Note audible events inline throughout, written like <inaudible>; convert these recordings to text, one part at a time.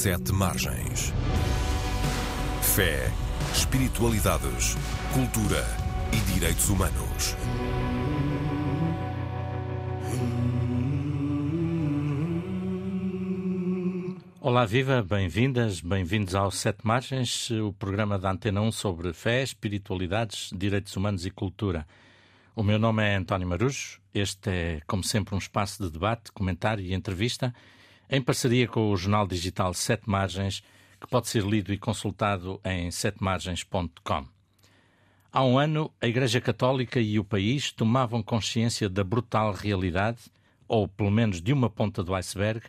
Sete Margens. Fé, espiritualidades, cultura e direitos humanos. Olá, viva, bem-vindas, bem-vindos ao Sete Margens, o programa da Antena 1 sobre fé, espiritualidades, direitos humanos e cultura. O meu nome é António Marujo. Este é, como sempre, um espaço de debate, comentário e entrevista em parceria com o jornal digital Sete Margens, que pode ser lido e consultado em setemargens.com. Há um ano, a Igreja Católica e o país tomavam consciência da brutal realidade, ou pelo menos de uma ponta do iceberg,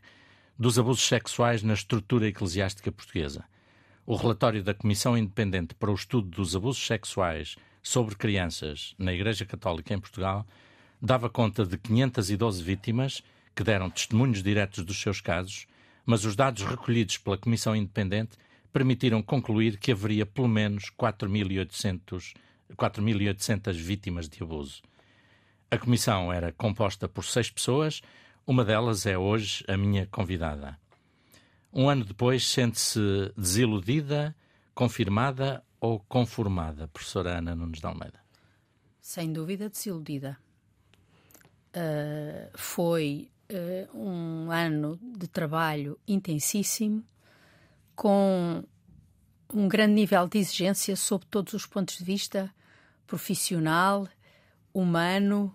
dos abusos sexuais na estrutura eclesiástica portuguesa. O relatório da Comissão Independente para o Estudo dos Abusos Sexuais sobre Crianças na Igreja Católica em Portugal dava conta de 512 vítimas que deram testemunhos diretos dos seus casos, mas os dados recolhidos pela Comissão Independente permitiram concluir que haveria pelo menos 4.800 vítimas de abuso. A comissão era composta por seis pessoas, uma delas é hoje a minha convidada. Um ano depois, sente-se desiludida, confirmada ou conformada, professora Ana Nunes de Almeida? Sem dúvida, desiludida. Uh, foi uh, um ano de trabalho intensíssimo, com um grande nível de exigência sob todos os pontos de vista profissional, humano,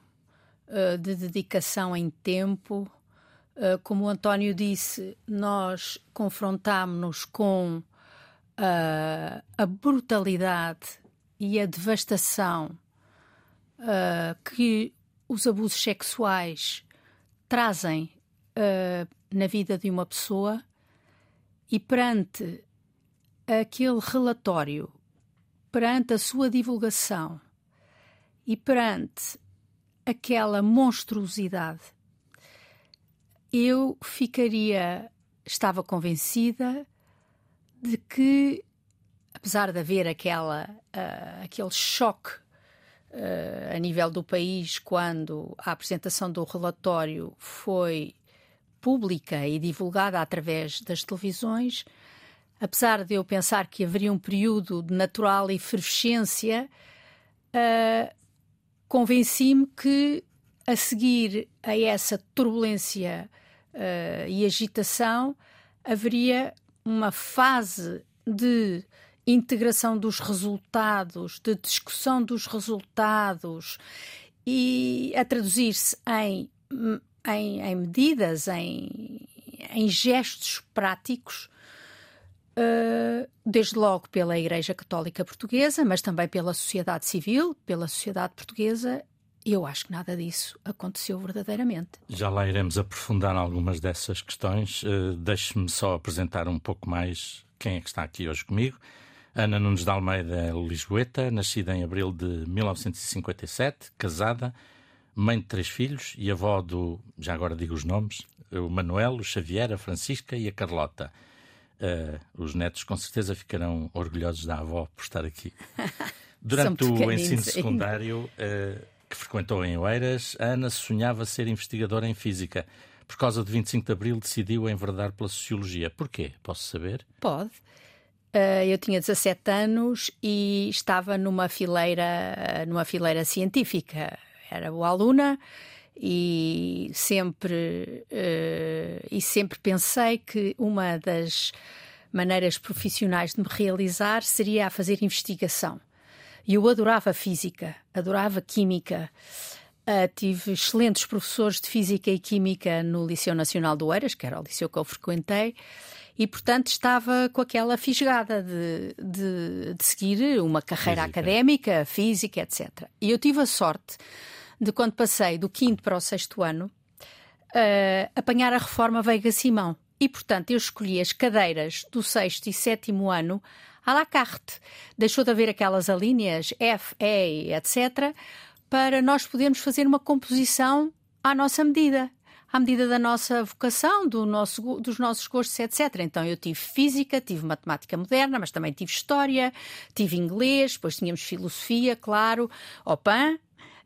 uh, de dedicação em tempo. Uh, como o António disse, nós confrontámos-nos com a brutalidade e a devastação que os abusos sexuais trazem uh, na vida de uma pessoa e perante aquele relatório, perante a sua divulgação e perante aquela monstruosidade, eu ficaria, estava convencida de que, apesar de haver aquela, uh, aquele choque a nível do país quando a apresentação do relatório foi pública e divulgada através das televisões, apesar de eu pensar que haveria um período de natural efervescência, uh, convenci-me que a seguir a essa turbulência uh, e agitação haveria uma fase de integração dos resultados, de discussão dos resultados e a traduzir-se em, em, em, medidas, em, em gestos práticos, uh, desde logo pela Igreja Católica Portuguesa, mas também pela sociedade civil, pela sociedade portuguesa. Eu acho que nada disso aconteceu verdadeiramente. Já lá iremos aprofundar algumas dessas questões. Uh, Deixe-me só apresentar um pouco mais quem é que está aqui hoje comigo. Ana Nunes de Almeida é lisboeta, nascida em abril de 1957, casada, mãe de três filhos e avó do, já agora digo os nomes, o Manuel, o Xavier, a Francisca e a Carlota. Uh, os netos com certeza ficarão orgulhosos da avó por estar aqui. <laughs> Durante o ensino secundário uh, que frequentou em Oeiras, a Ana sonhava ser investigadora em física. Por causa de 25 de Abril, decidiu enverdar pela Sociologia. Porquê? Posso saber? Pode. Uh, eu tinha 17 anos e estava numa fileira, numa fileira científica. Era boa aluna e sempre, uh, e sempre pensei que uma das maneiras profissionais de me realizar seria a fazer investigação. E eu adorava física, adorava química. Uh, tive excelentes professores de física e química no Liceu Nacional do Eiras, que era o liceu que eu frequentei e, portanto, estava com aquela fisgada de, de, de seguir uma carreira física. académica, física, etc. E eu tive a sorte de, quando passei do quinto para o sexto ano, uh, apanhar a reforma Veiga Simão. E, portanto, eu escolhi as cadeiras do sexto e sétimo ano à la carte. Deixou de haver aquelas alíneas F, E, etc., para nós podermos fazer uma composição à nossa medida à medida da nossa vocação, do nosso, dos nossos gostos, etc. Então eu tive física, tive matemática moderna, mas também tive história, tive inglês, depois tínhamos filosofia, claro, OPAN,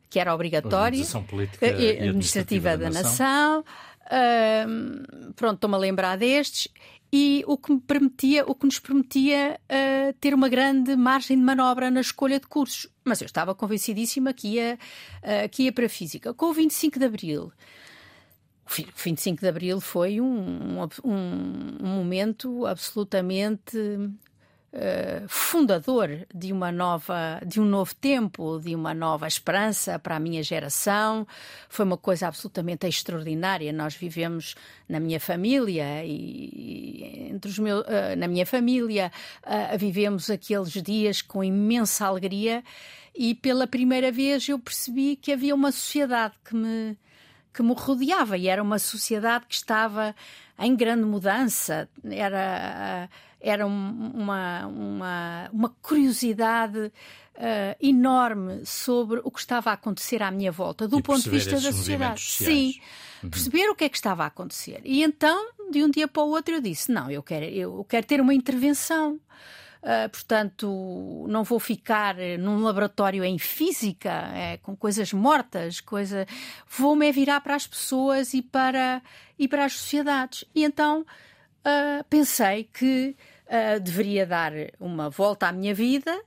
que era obrigatório. Organização política e administrativa, administrativa da, da, nação. nação. Uh, pronto, estou-me a lembrar destes e o que me permitia, o que nos permitia uh, ter uma grande margem de manobra na escolha de cursos. Mas eu estava convencidíssima que ia, uh, que ia para a física. Com o 25 de Abril, o 25 de Abril foi um, um, um momento absolutamente uh, fundador de uma nova, de um novo tempo, de uma nova esperança para a minha geração. Foi uma coisa absolutamente extraordinária. Nós vivemos na minha família e entre os meus, uh, na minha família uh, vivemos aqueles dias com imensa alegria e pela primeira vez eu percebi que havia uma sociedade que me que me rodeava e era uma sociedade que estava em grande mudança. Era era uma, uma, uma curiosidade uh, enorme sobre o que estava a acontecer à minha volta, do e ponto de vista da sociedade. Sim, uhum. perceber o que é que estava a acontecer. E então, de um dia para o outro, eu disse: não, eu quero, eu quero ter uma intervenção. Uh, portanto, não vou ficar num laboratório em física, é, com coisas mortas, coisa... vou-me virar para as pessoas e para, e para as sociedades. E então uh, pensei que uh, deveria dar uma volta à minha vida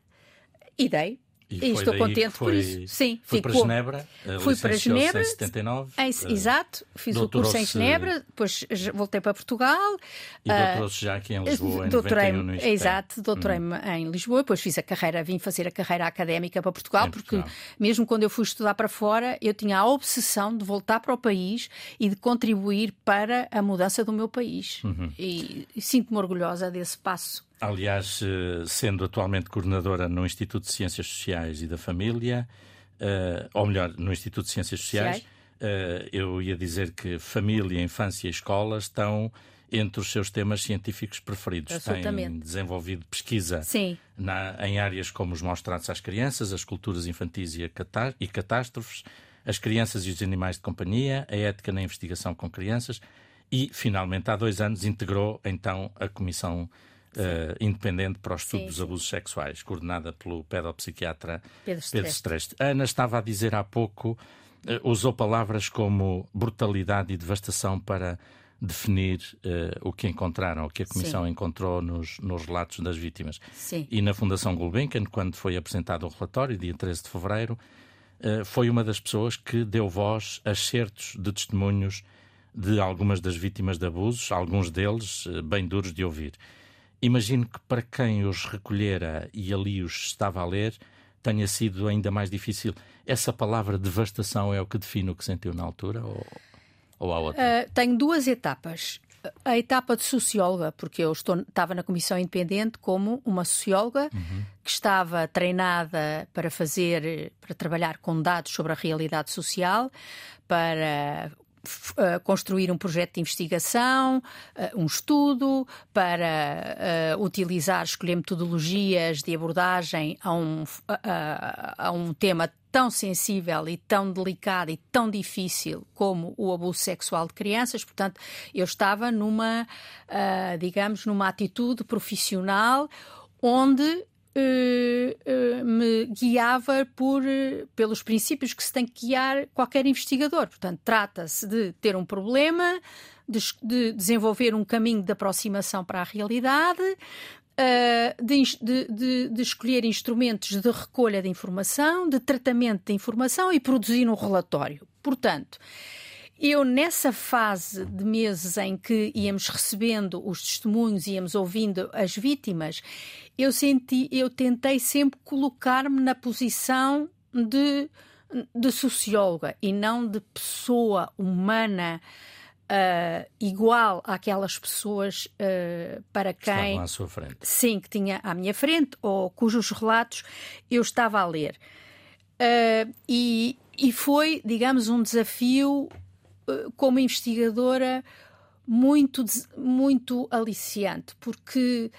e dei. E, e estou contente foi, por isso. Sim, foi para Genebra, fui para Genebra, em 79. Em, uh, exato, fiz o curso em Genebra, depois voltei para Portugal. E doutorou-se já aqui em Lisboa, em doutorei 91 no Exato, doutorei-me hum. em Lisboa, depois fiz a carreira, vim fazer a carreira académica para Portugal, em porque Portugal. mesmo quando eu fui estudar para fora, eu tinha a obsessão de voltar para o país e de contribuir para a mudança do meu país. Uhum. E, e sinto-me orgulhosa desse passo. Aliás, eh, sendo atualmente coordenadora no Instituto de Ciências Sociais e da Família, uh, ou melhor, no Instituto de Ciências Sociais, uh, eu ia dizer que família, infância e escola estão entre os seus temas científicos preferidos. Têm desenvolvido pesquisa na, em áreas como os maus tratos às crianças, as culturas infantis e, catá e catástrofes, as crianças e os animais de companhia, a ética na investigação com crianças e, finalmente, há dois anos, integrou então a Comissão uh, independente para o estudo sim, dos sim. abusos sexuais, coordenada pelo pedopsiquiatra Pedro, Streste. Ana estava a dizer há pouco, uh, usou palavras como brutalidade e devastação para definir uh, o que encontraram, o que a Comissão sim. encontrou nos, nos relatos das vítimas. E na Fundação Gulbenkian, quando foi apresentado o relatório, dia 13 de fevereiro, foi uma das pessoas que deu voz a certos de testemunhos de algumas das vítimas de abusos, alguns deles bem duros de ouvir. Imagino que para quem os recolhera e ali os estava a ler, tenha sido ainda mais difícil. Essa palavra devastação é o que define o que sentiu na altura ou, ou há outra? Uh, tenho duas etapas. A etapa de socióloga, porque eu estou, estava na comissão independente como uma socióloga uhum. que estava treinada para fazer, para trabalhar com dados sobre a realidade social, para uh, construir um projeto de investigação, uh, um estudo, para uh, utilizar, escolher metodologias de abordagem a um, a um tema tão sensível e tão delicado e tão difícil como o abuso sexual de crianças. Portanto, eu estava numa, digamos, numa atitude profissional onde Uh, uh, me guiava por, uh, pelos princípios que se tem que guiar qualquer investigador. Portanto, trata-se de ter um problema, de, de, desenvolver um caminho de aproximação para a realidade, de, de, de, escolher instrumentos de recolha de informação, de tratamento de informação e produzir um relatório. Portanto, eu, nessa fase de meses em que íamos recebendo os testemunhos, íamos ouvindo as vítimas, eu senti, eu tentei sempre colocar-me na posição de, de socióloga e não de pessoa humana. Uh, igual àquelas pessoas uh, para quem. Estavam à sua frente. Sim, que tinha à minha frente, ou cujos relatos eu estava a ler. Uh, e, e foi, digamos, um desafio como investigadora muito, muito aliciante, porque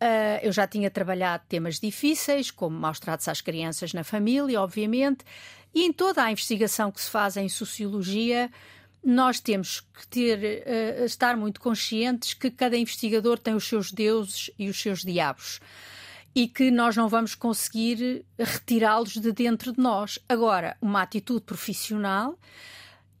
Uh, eu já tinha trabalhado temas difíceis, como maus tratos às crianças na família, obviamente, e em toda a investigação que se faz em sociologia, nós temos que ter, uh, estar muito conscientes que cada investigador tem os seus deuses e os seus diabos. e que nós não vamos conseguir retirá-los de dentro de nós. Agora, uma atitude profissional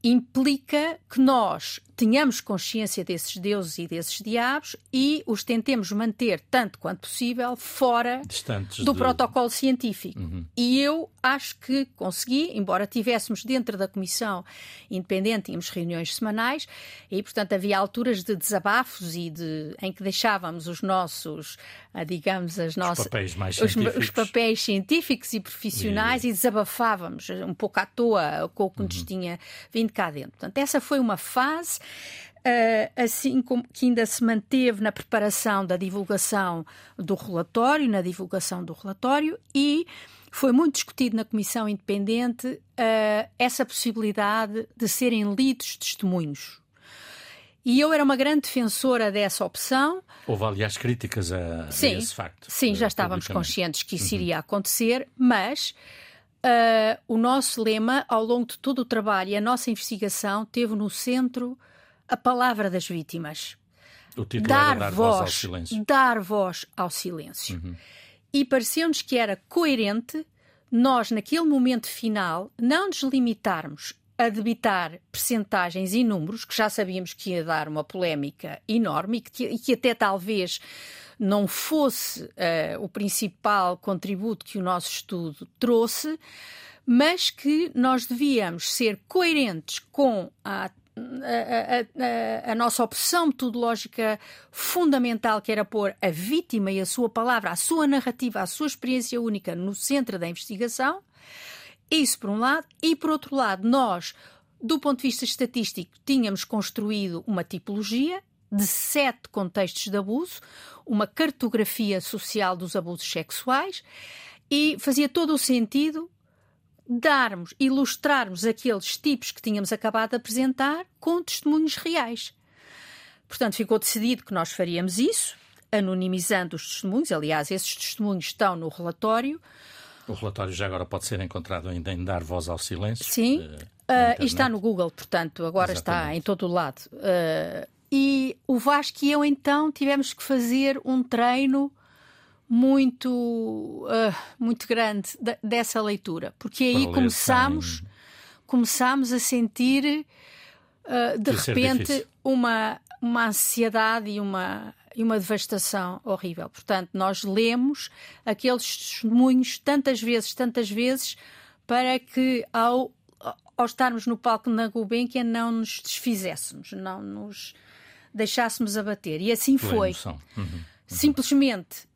implica que nós tenhamos consciência desses deuses e desses diabos e os tentemos manter, tanto quanto possível, fora Distantes do de... protocolo científico. Uhum. E eu acho que consegui, embora tivéssemos dentro da comissão independente, tínhamos reuniões semanais, e portanto havia alturas de desabafos e de, em que deixávamos os nossos, ah, digamos, as nossas, os papéis mais os, científicos, os papéis científicos e profissionais e... e... desabafávamos um pouco à toa com o que nos uhum. tinha vindo cá dentro. Portanto, essa foi uma fase assim como que ainda se manteve na preparação da divulgação do relatório, na divulgação do relatório, e foi muito discutido na Comissão Independente uh, essa possibilidade de serem lidos testemunhos. E eu era uma grande defensora dessa opção. Houve, aliás, críticas a, sim, a esse facto. Sim, já estávamos conscientes que isso uhum. iria acontecer, mas uh, o nosso lema, ao longo de todo o trabalho e a nossa investigação, teve no centro a palavra das vítimas. O título dar, era dar voz, voz ao silêncio. Dar voz ao silêncio. Uhum. E pareceu-nos que era coerente nós, naquele momento final, não nos limitarmos a debitar percentagens e números, que já sabíamos que ia dar uma polémica enorme e que, e que até talvez não fosse uh, o principal contributo que o nosso estudo trouxe, mas que nós devíamos ser coerentes com a a, a, a, nossa opção metodológica fundamental, que era pôr a vítima e a sua palavra, a sua narrativa, a sua experiência única no centro da investigação. Isso por um lado. E por outro lado, nós, do ponto de vista estatístico, tínhamos construído uma tipologia de sete contextos de abuso, uma cartografia social dos abusos sexuais, e fazia todo o sentido darmos, ilustrarmos aqueles tipos que tínhamos acabado de apresentar com testemunhos reais. Portanto, ficou decidido que nós faríamos isso, anonimizando os testemunhos. Aliás, esses testemunhos estão no relatório. O relatório já agora pode ser encontrado ainda em Dar Voz ao Silêncio. Sim, uh, e está no Google, portanto, agora Exatamente. está em todo o lado. Uh, e o Vasco e eu, então, tivemos que fazer um treino muito, uh, muito grande dessa leitura, porque aí começamos, começamos a sentir uh, de repente uma, uma ansiedade e uma, e uma devastação horrível. Portanto, nós lemos aqueles testemunhos tantas vezes, tantas vezes, para que ao, ao estarmos no palco na Gulbenkian não nos desfizéssemos, não nos deixássemos abater. E assim foi. Uhum. Uhum. Simplesmente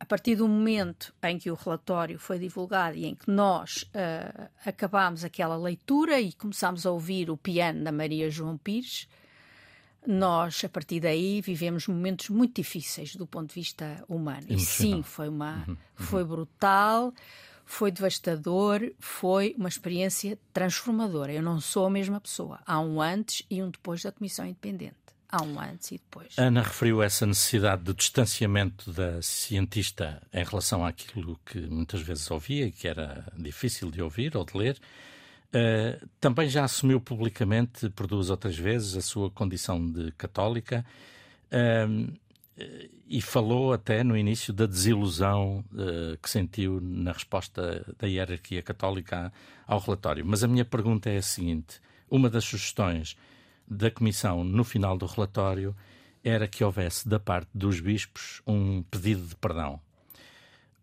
a partir do momento em que o relatório foi divulgado e em que nós uh, acabámos aquela leitura e começámos a ouvir o piano da Maria João Pires, nós, a partir daí, vivemos momentos muito difíceis do ponto de vista humano. E sim, foi, uma, uhum, uhum. foi brutal, foi devastador, foi uma experiência transformadora. Eu não sou a mesma pessoa. Há um antes e um depois da Comissão Independente. Há um antes e depois. Ana referiu essa necessidade de distanciamento da cientista em relação àquilo que muitas vezes ouvia, que era difícil de ouvir ou de ler. Uh, também já assumiu publicamente, por duas ou três vezes, a sua condição de católica uh, e falou até no início da desilusão uh, que sentiu na resposta da hierarquia católica ao relatório. Mas a minha pergunta é a seguinte: uma das sugestões da Comissão, no final do relatório, era que houvesse da parte dos bispos um pedido de perdão.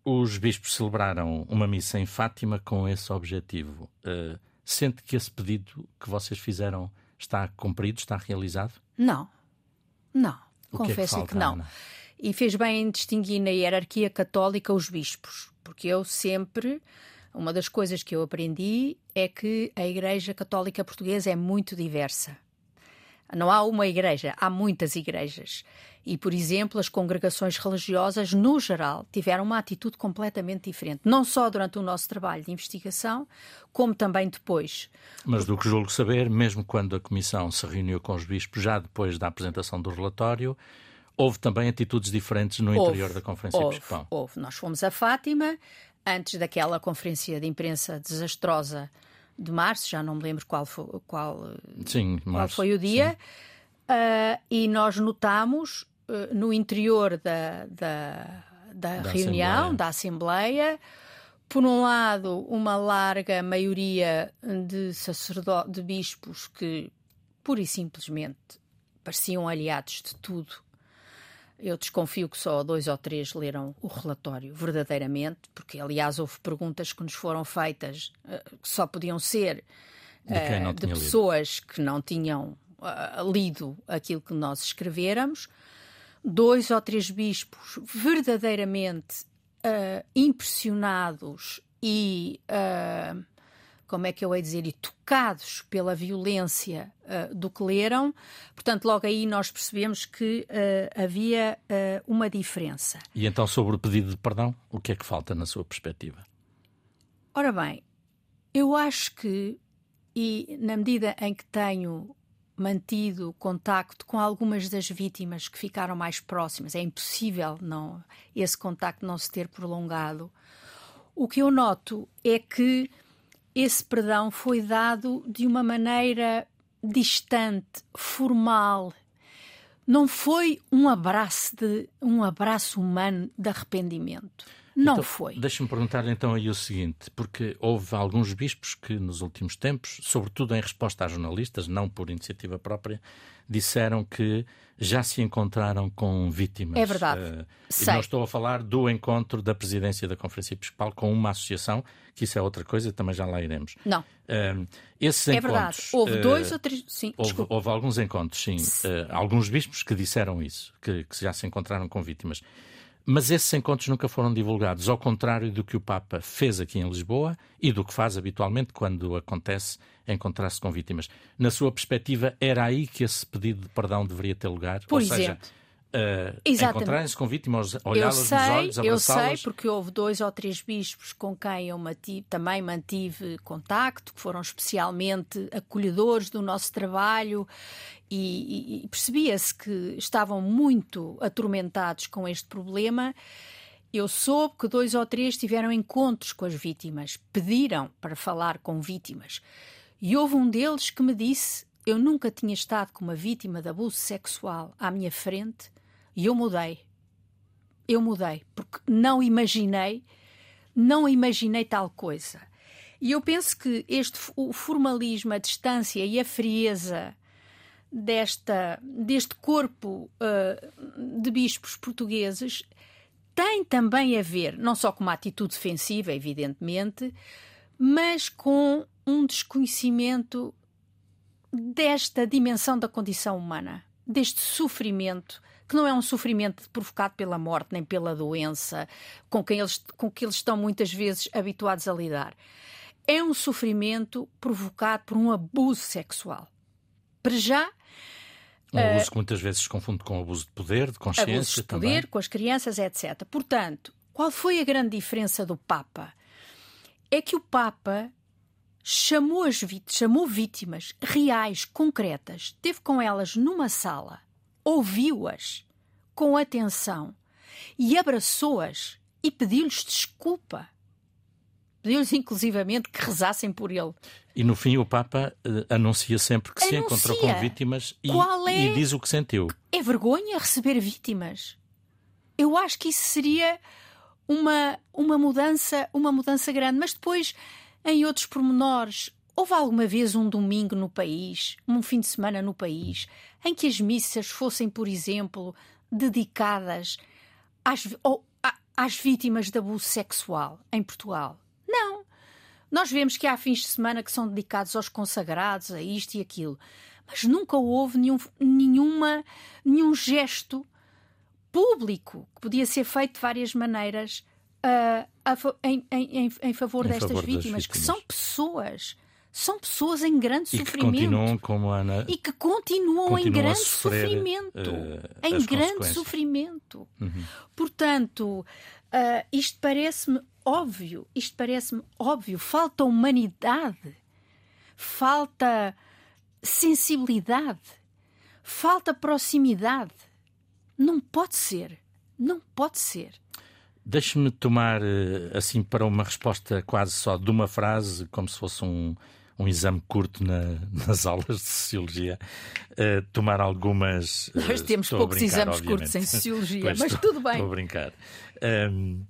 Os bispos celebraram uma missa em Fátima com esse objetivo. Uh, sente que esse pedido que vocês fizeram está cumprido, está realizado? Não. Não. O Confesso que, é que, que não. Ana? E fez bem em distinguir na hierarquia católica os bispos, porque eu sempre. Uma das coisas que eu aprendi é que a Igreja Católica Portuguesa é muito diversa. Não há uma igreja, há muitas igrejas. E, por exemplo, as congregações religiosas, no geral, tiveram uma atitude completamente diferente, não só durante o nosso trabalho de investigação, como também depois. Mas do que julgo saber, mesmo quando a Comissão se reuniu com os bispos, já depois da apresentação do relatório, houve também atitudes diferentes no houve, interior da Conferência houve, Episcopal. Houve. Nós fomos a Fátima, antes daquela conferência de imprensa desastrosa de março, já não me lembro qual foi, qual, sim, qual foi o dia, uh, e nós notamos uh, no interior da, da, da, da reunião, Assembleia. da Assembleia. Por um lado, uma larga maioria de sacerdotes, de bispos que, pura e simplesmente, pareciam aliados de tudo. Eu desconfio que só dois ou três leram o relatório verdadeiramente, porque, aliás, houve perguntas que nos foram feitas uh, que só podiam ser uh, de, de pessoas lido. que não tinham uh, lido aquilo que nós escreveramos. Dois ou três bispos verdadeiramente impressionados e como é que eu hei dizer, e tocados pela violência uh, do que leram. Portanto, logo aí nós percebemos que uh, havia uh, uma diferença. E então, sobre o pedido de perdão, o que é que falta na sua perspectiva? Ora bem, eu acho que, e na medida em que tenho mantido contacto com algumas das vítimas que ficaram mais próximas, é impossível não esse contacto não se ter prolongado. O que eu noto é que esse perdão foi dado de uma maneira distante, formal. Não foi um abraço de um abraço humano de arrependimento. Não então, foi. Deixa-me perguntar então aí o seguinte, porque houve alguns bispos que nos últimos tempos, sobretudo em resposta a jornalistas, não por iniciativa própria, disseram que já se encontraram com vítimas. É verdade. Uh, e não estou a falar do encontro da presidência da Conferência Episcopal com uma associação, que isso é outra coisa, também já lá iremos. Não. Uh, esses é verdade. Houve uh, dois ou três. Sim, houve, houve, alguns encontros, sim. alguns bispos que disseram isso, que, que já se encontraram com vítimas. Mas esses encontros nunca foram divulgados, ao contrário do que o Papa fez aqui em Lisboa e do que faz habitualmente quando acontece encontrar-se com vítimas. Na sua perspectiva, era aí que esse pedido de perdão deveria ter lugar? Por Ou exemplo. Seja, Uh, encontrarem-se com vítimas, olhá-las nos olhos, Eu sei, porque houve dois ou três bispos com quem eu mantive, também mantive contacto, que foram especialmente acolhedores do nosso trabalho e, e, e percebia-se que estavam muito atormentados com este problema. Eu soube que dois ou três tiveram encontros com as vítimas, pediram para falar com vítimas. E houve um deles que me disse: Eu nunca tinha estado com uma vítima de abuso sexual à minha frente e eu mudei. Eu mudei, porque não imaginei, não imaginei tal coisa. E eu penso que este o formalismo, a distância e a frieza desta, deste corpo uh, de bispos portugueses tem também a ver, não só com uma atitude defensiva, evidentemente, mas com um desconhecimento desta dimensão da condição humana, deste sofrimento que não é um sofrimento provocado pela morte nem pela doença com, quem eles, com que eles estão muitas vezes habituados a lidar. É um sofrimento provocado por um abuso sexual. Para já. Um abuso uh, que muitas vezes se confunde com abuso de poder, de consciência abuso de também. poder, com as crianças, etc. Portanto, qual foi a grande diferença do Papa? É que o Papa chamou, as chamou vítimas reais, concretas, teve com elas numa sala ouviu-as com atenção e abraçou-as e pediu-lhes desculpa. Pediu-lhes inclusivamente que rezassem por ele. E no fim o Papa uh, anuncia sempre que anuncia. se encontrou com vítimas e, é... e diz o que sentiu. É vergonha receber vítimas. Eu acho que isso seria uma, uma mudança, uma mudança grande, mas depois em outros pormenores, Houve alguma vez um domingo no país, um fim de semana no país, em que as missas fossem, por exemplo, dedicadas às, ou, às vítimas de abuso sexual em Portugal? Não. Nós vemos que há fins de semana que são dedicados aos consagrados, a isto e aquilo, mas nunca houve nenhum, nenhuma, nenhum gesto público que podia ser feito de várias maneiras uh, a, em, em, em, favor em destas favor vítimas, vítimas, que são pessoas são pessoas em grande e sofrimento. Que continuam, como a Ana, e que continuam, continuam em grande sofrer, sofrimento. Uh, em grande sofrimento. Uhum. Portanto, uh, isto parece-me óbvio. Isto parece-me óbvio. Falta humanidade. Falta sensibilidade. Falta proximidade. Não pode ser. Não pode ser. Deixe-me tomar, eh, assim, para uma resposta quase só de uma frase, como se fosse um, um exame curto na, <laughs> nas aulas de Sociologia, uh, tomar algumas. Uh, Nós temos poucos brincar, exames obviamente. curtos em <laughs> Sociologia, pois mas estou, tudo bem. Estou a brincar. Um,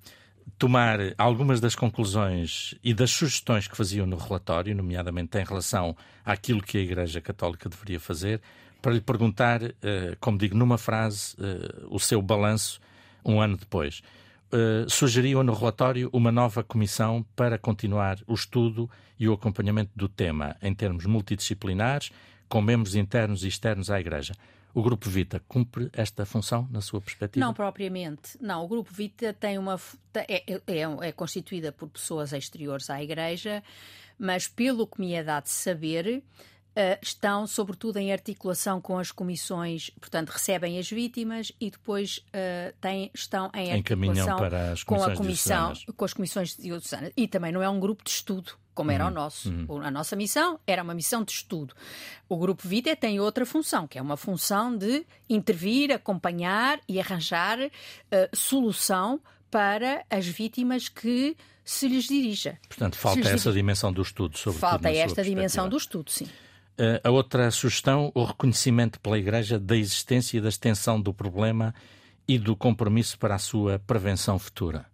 tomar algumas das conclusões e das sugestões que faziam no relatório, nomeadamente em relação àquilo que a Igreja Católica deveria fazer, para lhe perguntar, uh, como digo numa frase, o seu balanço um ano depois. Uh, sugeriam no relatório uma nova comissão para continuar o estudo e o acompanhamento do tema em termos multidisciplinares, com membros internos e externos à Igreja. O Grupo Vita cumpre esta função, na sua perspectiva? Não propriamente. Não, o Grupo Vita tem uma é, é, é, é constituída por pessoas exteriores à Igreja, mas pelo que me é dado saber, Uh, estão, sobretudo, em articulação com as comissões, portanto, recebem as vítimas e depois uh, têm, estão em articulação com a comissão, com as comissões diocesanas. E também não é um grupo de estudo, como era uhum. o nosso. Uhum. A nossa missão era uma missão de estudo. O Grupo Vita tem outra função, que é uma função de intervir, acompanhar e arranjar uh, solução para as vítimas que se lhes dirija. Portanto, falta essa dimensão do estudo, sobretudo. Falta esta dimensão do estudo, sim. Eh, a outra sugestão, o reconhecimento pela Igreja da existência e da extensão do problema e do compromisso para a sua prevenção futura.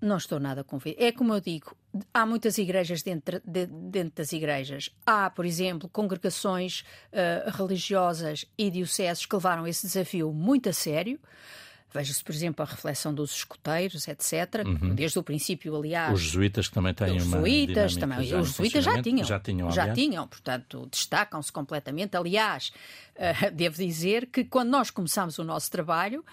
Não estou nada convicta. É como eu digo, há muitas igrejas dentro, de, dentro das igrejas. Há, por exemplo, congregações uh, religiosas e dioceses que levaram esse desafio muito a sério. Veja-se, por exemplo, a reflexão dos escuteiros, etc. Uhum. Desde o princípio, aliás. Os jesuítas também têm os uma. Jesuítas também. Os jesuítas já tinham. Já tinham, já tinham portanto, destacam-se completamente. Aliás, uh, <laughs> devo dizer que quando nós começámos o nosso trabalho,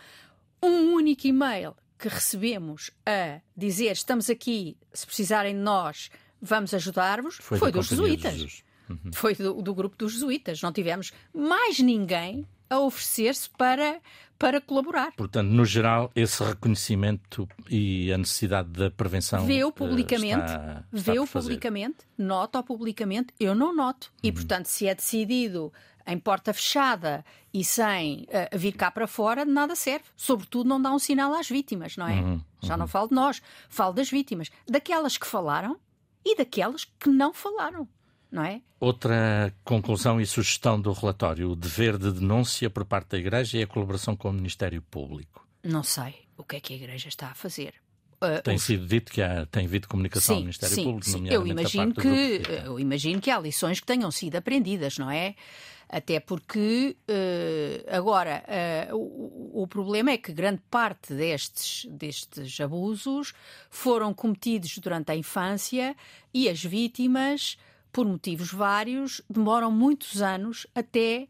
um único e-mail que recebemos a dizer estamos aqui, se precisarem de nós, vamos ajudar-vos, foi, foi dos jesuítas. Uhum. Foi do, do grupo dos jesuítas. Não tivemos mais ninguém a oferecer-se para, para colaborar. Portanto, no geral, esse reconhecimento e a necessididade da prevenção. Vê-o publicamente, está, está vê-o publicamente, nota-o publicamente, eu não noto. E, uhum. portanto, se é decidido em porta fechada e sem uh, vir cá para fora, de nada serve. Sobretudo, não dá um sinal às vítimas, não é? Uhum. Já não falo de nós, falo das vítimas, daquelas que falaram e daquelas que não falaram não é? Outra conclusão e sugestão do relatório: o dever de denúncia por parte da Igreja e a colaboração com o Ministério Público. Não sei o que é que a Igreja está a fazer. Uh, tem os... sido dito que há, tem havido comunicação sim, ao Ministério sim, Público, sim. Eu imagino que eu imagino que há lições que tenham sido aprendidas, não é? Até porque uh, agora uh, o, o, problema é que grande parte destes, destes abusos foram cometidos durante a infância e as vítimas por motivos vários, demoram muitos anos até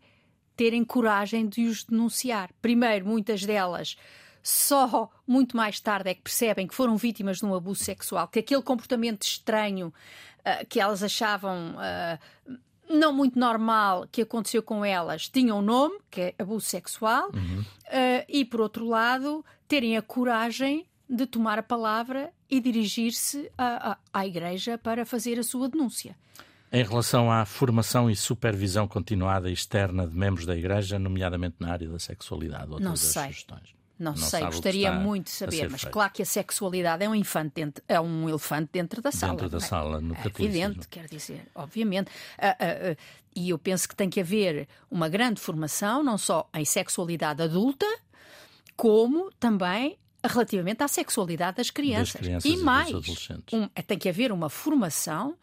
terem coragem de os denunciar. Primeiro, muitas delas só muito mais tarde é que percebem que foram vítimas de um abuso sexual, que aquele comportamento estranho uh, que elas achavam uh, não muito normal que aconteceu com elas tinha um nome, que é abuso sexual, uhum. uh, e por outro lado, terem a coragem de tomar a palavra e dirigir-se à igreja para fazer a sua denúncia. Em relação à formação e supervisão continuada externa de membros da Igreja, nomeadamente na área da sexualidade, não sei. Não, não sei, gostaria muito de saber, mas feito. claro que a sexualidade é um, infante dentro, é um elefante dentro da sala. Dentro da é? sala, no é evidente, quer dizer, obviamente. Uh, uh, uh, e eu penso que tem que haver uma grande formação, não só em sexualidade adulta, como também relativamente à sexualidade das crianças. Das crianças e, e mais, um, tem que haver uma formação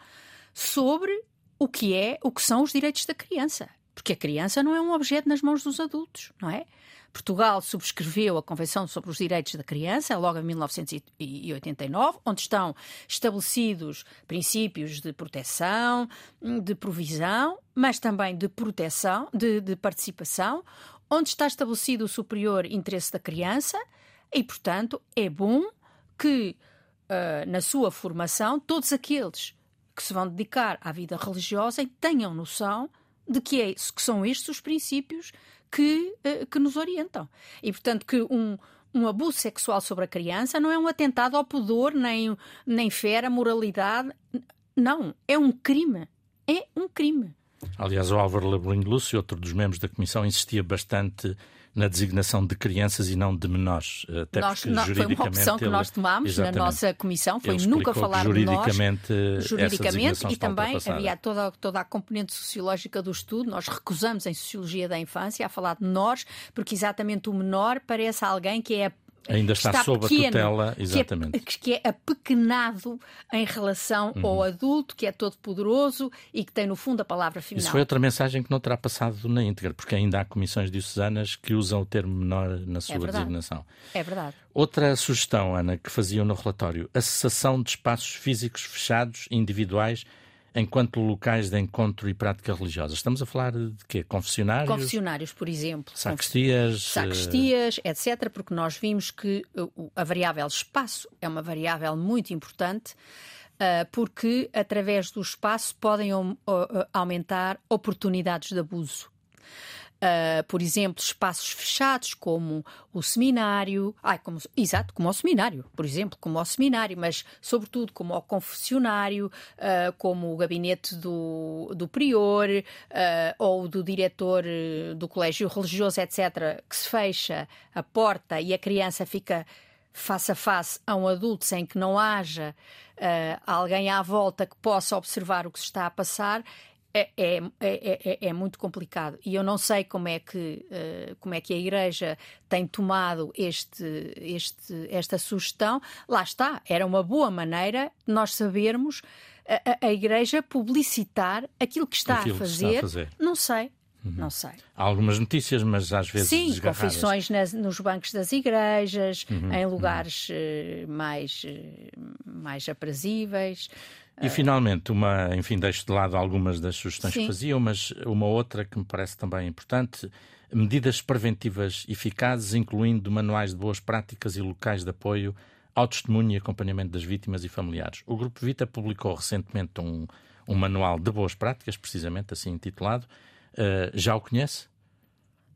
sobre o que é, o que são os direitos da criança. Porque a criança não é um objeto nas mãos dos adultos, não é? Portugal subscreveu a Convenção sobre os Direitos da Criança, logo em 1989, onde estão estabelecidos princípios de proteção, de provisão, mas também de proteção, de, de participação, onde está estabelecido o superior interesse da criança e, portanto, é bom que, uh, na sua formação, todos aqueles que se vão dedicar à vida religiosa tenham noção de que, é, que são estes os princípios que, uh, que nos orientam. E, portanto, que um, um abuso sexual sobre a criança não é um atentado ao pudor, nem, nem fera moralidade. Não, é um crime. É um crime. Aliás, o Álvaro Labeling Lúcio, outro dos membros da Comissão, insistia bastante na designação de crianças e não de menores. Até nós, porque, não, foi uma opção que nós tomámos na nossa comissão, foi nunca falar de nós. Juridicamente, e também havia toda, toda a componente sociológica do estudo. Nós recusamos em Sociologia da Infância a falar de menores, porque exatamente o menor parece alguém que é Ainda está, está sob pequeno, a tutela, exatamente. Que é, que é apequenado em relação uhum. ao adulto, que é todo poderoso e que tem, no fundo, a palavra final. Isso foi outra mensagem que não terá passado na íntegra, porque ainda há comissões diocesanas que usam o termo menor na sua é designação. É verdade. Outra sugestão, Ana, que faziam no relatório, a cessação de espaços físicos fechados, individuais, enquanto locais de encontro e prática religiosa. Estamos a falar de quê? Confessionários? Confessionários, por exemplo. Sacristias? Sacristias, etc., porque nós vimos que a variável espaço é uma variável muito importante eh, porque através do espaço podem aumentar oportunidades de abuso uh, por exemplo, espaços fechados como o seminário, ai, como, exato, como o seminário, por exemplo, como o seminário, mas sobretudo como o confessionário, uh, como o gabinete do, do prior uh, ou do diretor do colégio religioso, etc., que se fecha a porta e a criança fica face a face a um adulto sem que não haja uh, alguém à volta que possa observar o que se está a passar, é, é, é, é, muito complicado e eu não sei como é que uh, como é que a Igreja tem tomado este, este esta sugestão lá está era uma boa maneira de nós sabermos a, a Igreja publicitar aquilo que está, aquilo a, fazer. Está a fazer não sei Uhum. Não sei. Há algumas notícias, mas às vezes. Sim, confissões nas, nos bancos das igrejas, uhum. em lugares uhum. mais, mais aprazíveis. E finalmente, uma, enfim, deixo de lado algumas das sugestões Sim. que faziam, mas uma outra que me parece também importante, medidas preventivas eficazes, incluindo manuais de boas práticas e locais de apoio ao testemunho e acompanhamento das vítimas e familiares. O Grupo Vita publicou recentemente um, um manual de boas práticas, precisamente assim intitulado. Uh, já o conhece?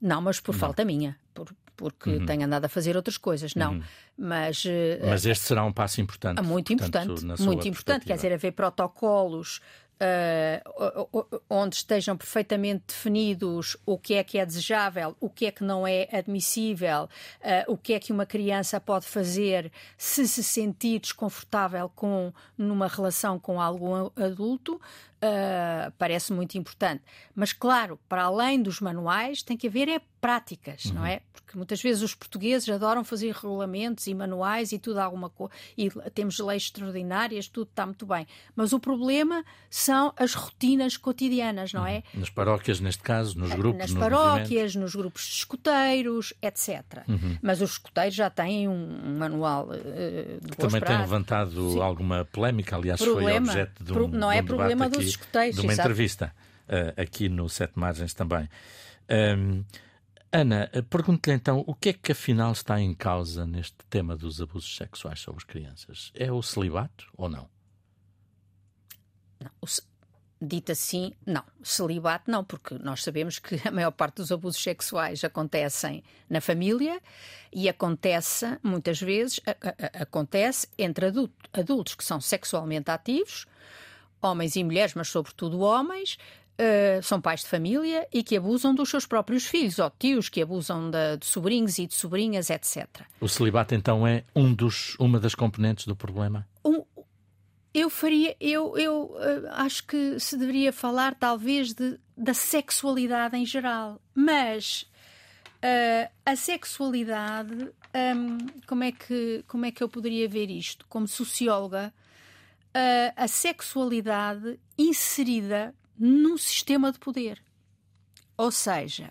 Não, mas por Não. falta minha. Por, porque uhum. tenho andado a fazer outras coisas, não. Uhum. Mas, uh, Mas este será um passo importante. Muito portanto, importante, muito importante. Quer dizer, haver protocolos uh, onde estejam perfeitamente definidos o que é que é desejável, o que é que não é admissível, uh, o que é que uma criança pode fazer se se sentir desconfortável com numa relação com algum adulto, uh, parece muito importante. Mas, claro, para além dos manuais, tem que haver é práticas, uhum. não é? Porque muitas vezes os portugueses adoram fazer regulamentos e manuais e tudo alguma coisa, e temos leis extraordinárias, tudo está muito bem. Mas o problema são as rotinas cotidianas, não é? Nas paróquias, neste caso, nos grupos. Nas nos paróquias, nos grupos de escuteiros, etc. Uhum. Mas os escuteiros já têm um, manual uh, de que também tem levantado Sim. alguma polémica, aliás, problema, foi objeto de um, não é um problema dos escuteiros, de uma entrevista uh, aqui no Sete Margens também. Um, Ana, eh, pergunto-lhe então o que é que afinal está em causa neste tema dos abusos sexuais sobre crianças? É o celibato ou não? Não, o, dito assim, não. Celibato não, porque nós sabemos que a maior parte dos abusos sexuais acontecem na família e acontece, muitas vezes, a, a, acontece entre adulto, adultos que são sexualmente ativos, homens e mulheres, mas sobretudo homens, Uh, são pais de família e que abusam dos seus próprios filhos, ou tios que abusam de, de, sobrinhos e de sobrinhas, etc. O celibato, então, é um dos, uma das componentes do problema? Um, eu faria, eu, eu uh, acho que se deveria falar, talvez, de, da sexualidade em geral, mas uh, a sexualidade, um, como, é que, como é que eu poderia ver isto? Como socióloga, a sexualidade inserida num sistema de poder. Ou seja,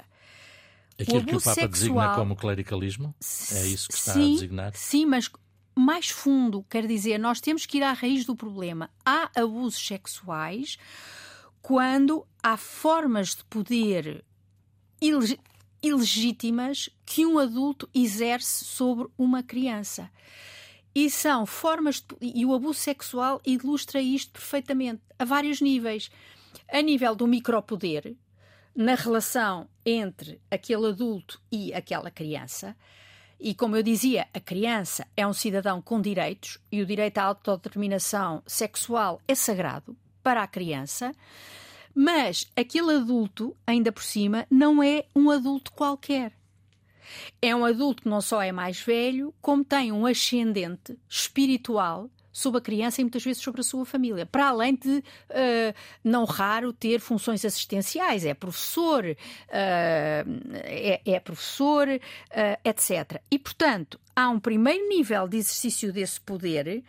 Aquilo o que o Papa sexual, designa como clericalismo? É isso que está sim, a designar? Sim, mas mais fundo, quer dizer, nós temos que ir à raiz do problema. Há abusos sexuais quando há formas de poder ilegítimas que um adulto exerce sobre uma criança. E são formas de, e o abuso sexual ilustra isto perfeitamente a vários níveis a nível do micropoder, na relação entre aquele adulto e aquela criança. E como eu dizia, a criança é um cidadão com direitos e o direito à autodeterminação sexual é sagrado para a criança, mas aquele adulto, ainda por cima, não é um adulto qualquer. É um adulto que não só é mais velho, como tem um ascendente espiritual sobre a criança e muitas vezes sobre a sua família, para além de uh, não raro ter funções assistenciais, é professor, uh, é, é, professor, uh, etc. E portanto há um primeiro nível de exercício desse poder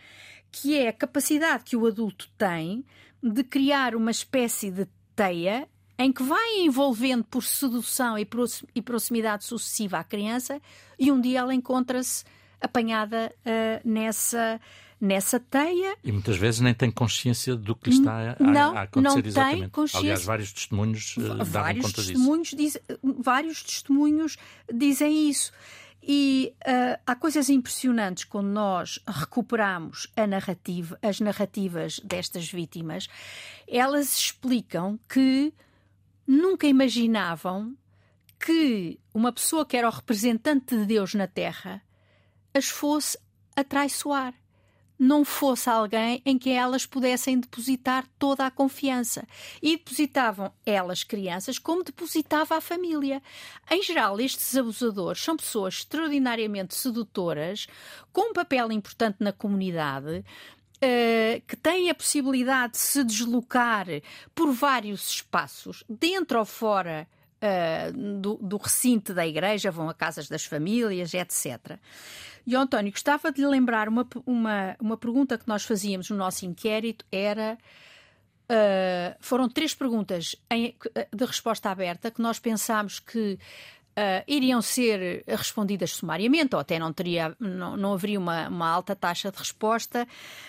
que é a capacidade que o adulto tem de criar uma espécie de teia em que vai envolvendo por sedução e proximidade sucessiva a criança e um dia ela encontra-se apanhada uh, nessa nessa teia. E muitas vezes nem tem consciência do que lhe está a, não, a acontecer não exatamente. Tem consciência. Aliás, vários testemunhos uh, vários conta testemunhos disso. Diz, vários testemunhos dizem isso. E uh, há coisas impressionantes quando nós recuperamos a narrativa, as narrativas destas vítimas. Elas explicam que nunca imaginavam que uma pessoa que era o representante de Deus na Terra as fosse atraiçoar não fosse alguém em que elas pudessem depositar toda a confiança. E depositavam elas, crianças, como depositava a família. Em geral, estes abusadores são pessoas extraordinariamente sedutoras, com um papel importante na comunidade. Uh, que têm a possibilidade de se deslocar por vários espaços, dentro ou fora uh, do, do recinto da igreja, vão a casas das famílias, etc. E, António, gostava de lhe lembrar uma, uma, uma pergunta que nós fazíamos no nosso inquérito, era... Uh, foram três perguntas em, de resposta aberta que nós pensámos que Uh, iriam ser respondidas sumariamente, ou até não, teria, não, não haveria uma, uma alta taxa de resposta,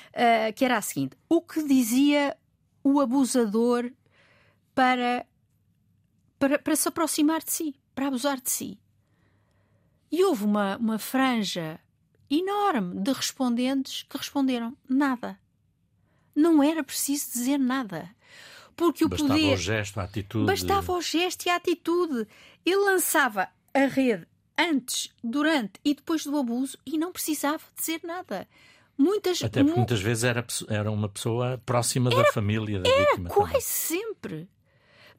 uh, que era a seguinte: o que dizia o abusador para, para, para se aproximar de si, para abusar de si? E houve uma, uma franja enorme de respondentes que responderam nada. Não era preciso dizer nada. Porque o bastava poder. o gesto, a atitude. Bastava o gesto e a atitude. Ele lançava a rede antes, durante e depois do abuso e não precisava dizer nada. Muitas, Até porque muitas vezes era, era uma pessoa próxima era, da família da era vítima. Quase também. sempre.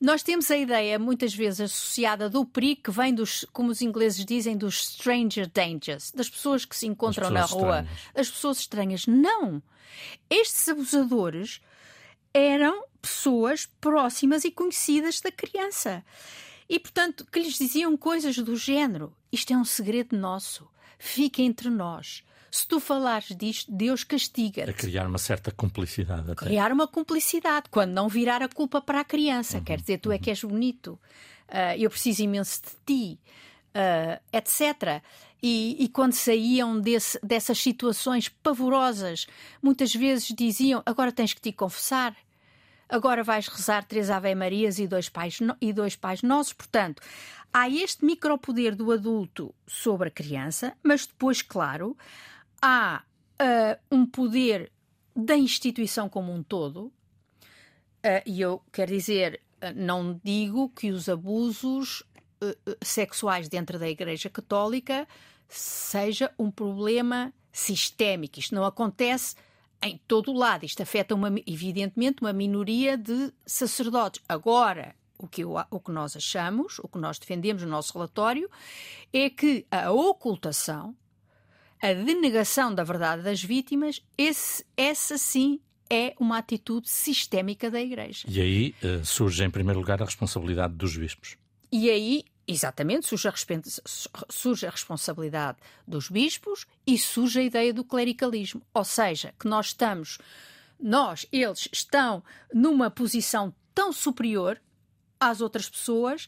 Nós temos a ideia, muitas vezes associada do perigo que vem dos, como os ingleses dizem, dos stranger dangers, das pessoas que se encontram na rua, estranhas. as pessoas estranhas. Não! Estes abusadores eram pessoas próximas e conhecidas da criança. E, portanto, que lhes diziam coisas do género: isto é um segredo nosso, fica entre nós. Se tu falares disto, Deus castiga-te. A criar uma certa cumplicidade. Até. Criar uma cumplicidade, quando não virar a culpa para a criança. Uhum, Quer dizer, tu é que és bonito, uh, eu preciso imenso de ti, uh, etc. E, e, quando saíam desse, dessas situações pavorosas, muitas vezes diziam: agora tens que te confessar. Agora vais rezar três Ave Marias e dois pais, e dois pais nossos. Portanto, há este micropoder do adulto sobre a criança, mas depois, claro, há uh, um poder da instituição como um todo, uh, e eu quero dizer, uh, não digo que os abusos sexuais dentro da Igreja Católica seja um problema sistémico. Isto não acontece em todo o lado. Isto afeta, uma, evidentemente, uma minoria de sacerdotes. Agora, o que, eu, o que nós achamos, o que nós defendemos no nosso relatório, é que a ocultação, a denegação da verdade das vítimas, esse, essa sim é uma atitude sistémica da Igreja. E aí uh, surge, em primeiro lugar, a responsabilidade dos bispos. E aí, exatamente, surge a, responsabilidade dos bispos e surge a ideia do clericalismo. Ou seja, que nós estamos, nós, eles estão numa posição tão superior às outras pessoas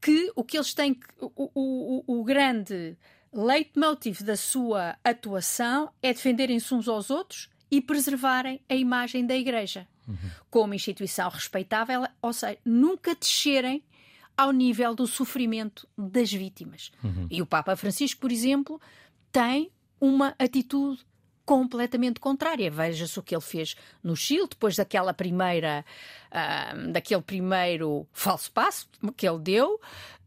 que o que eles têm, o, o, o grande leitmotiv da sua atuação é defenderem-se uns aos outros e preservarem a imagem da Igreja uhum. como instituição respeitável, ou seja, nunca descerem ao nível do sofrimento das vítimas. Uhum. E o Papa Francisco, por exemplo, tem uma atitude completamente contrária. Veja-se o que ele fez no Chile, depois daquela primeira, uh, daquele primeiro falso passo que ele deu,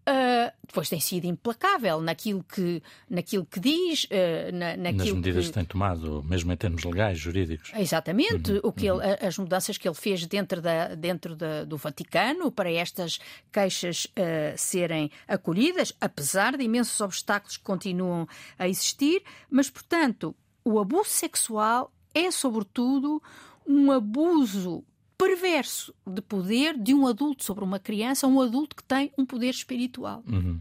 Uh, depois tem sido implacável naquilo que, naquilo que diz, uh, na, naquilo nas medidas que... que tem tomado, mesmo em termos legais, jurídicos. Exatamente, uhum, o que uhum. ele, as mudanças que ele fez dentro, da, dentro da, do Vaticano para estas queixas uh, serem acolhidas, apesar de imensos obstáculos que continuam a existir, mas, portanto, o abuso sexual é, sobretudo, um abuso perverso de poder de um adulto sobre uma criança, um adulto que tem um poder espiritual. Uhum.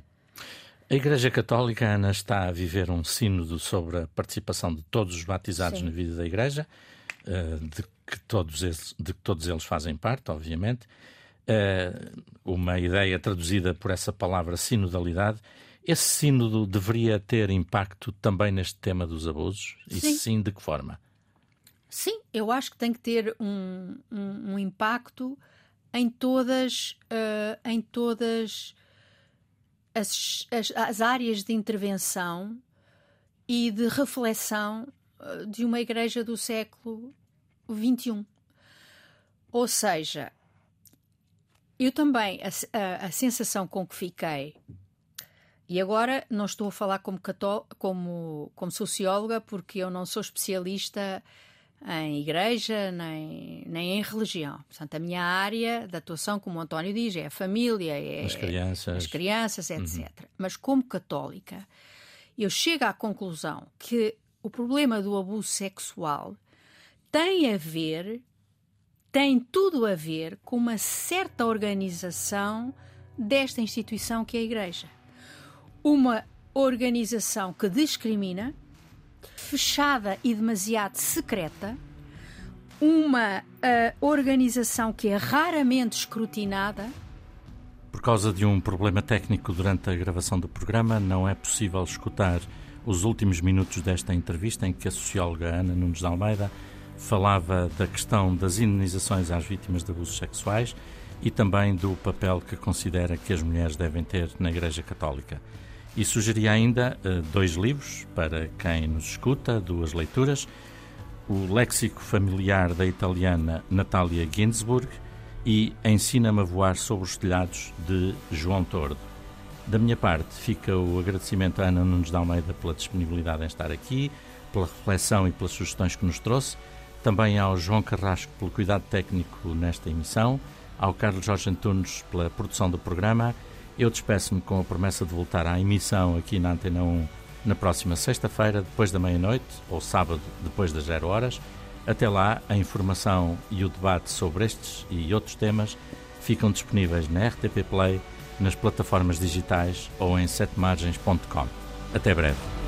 A Igreja Católica, Ana, está a viver um sínodo sobre a participação de todos os batizados Sim. na vida da Igreja, eh, de que, todos eles, de que todos eles fazem parte, obviamente. Eh, uma ideia traduzida por essa palavra sinodalidade. Esse sínodo deveria ter impacto também neste tema dos abusos? E sim, sim de que forma? Sim, eu acho que tem que ter um, um, um impacto em todas, uh, em todas as, as, as, áreas de intervenção e de reflexão uh, de uma igreja do século XXI. Ou seja, eu também, a, a, a, sensação com que fiquei, e agora não estou a falar como, cató como, como socióloga, porque eu não sou especialista em igreja nem, nem em religião. Portanto, a minha área de atuação, como o António diz, é a família, é as crianças, as crianças etc. Uhum. Mas como católica, eu chego à conclusão que o problema do abuso sexual tem a ver, tem tudo a ver com uma certa organização desta instituição que é a Igreja. Uma organização que discrimina, fechada e demasiado secreta, uma uh, organização que é raramente escrutinada. Por causa de um problema técnico durante a gravação do programa, não é possível escutar os últimos minutos desta entrevista em que a socióloga Ana Nunes de Almeida falava da questão das indenizações às vítimas de abusos sexuais e também do papel que considera que as mulheres devem ter na Igreja Católica. E sugeria ainda uh, dois livros para quem nos escuta, duas leituras: O Léxico Familiar da italiana Natalia Ginsburg e Ensina-me a Voar sobre os Telhados de João Tordo. Da minha parte, fica o agradecimento à Ana Nunes de Almeida pela disponibilidade em estar aqui, pela reflexão e pelas sugestões que nos trouxe, também ao João Carrasco pelo cuidado técnico nesta emissão, ao Carlos Jorge Antunes pela produção do programa eu despeço-me com a promessa de voltar à emissão aqui na Antena 1 na próxima sexta-feira, depois da meia-noite, ou sábado, depois das zero horas. Até lá, a informação e o debate sobre estes e outros temas ficam disponíveis na RTP Play, nas plataformas digitais ou em setemargens.com. Até breve.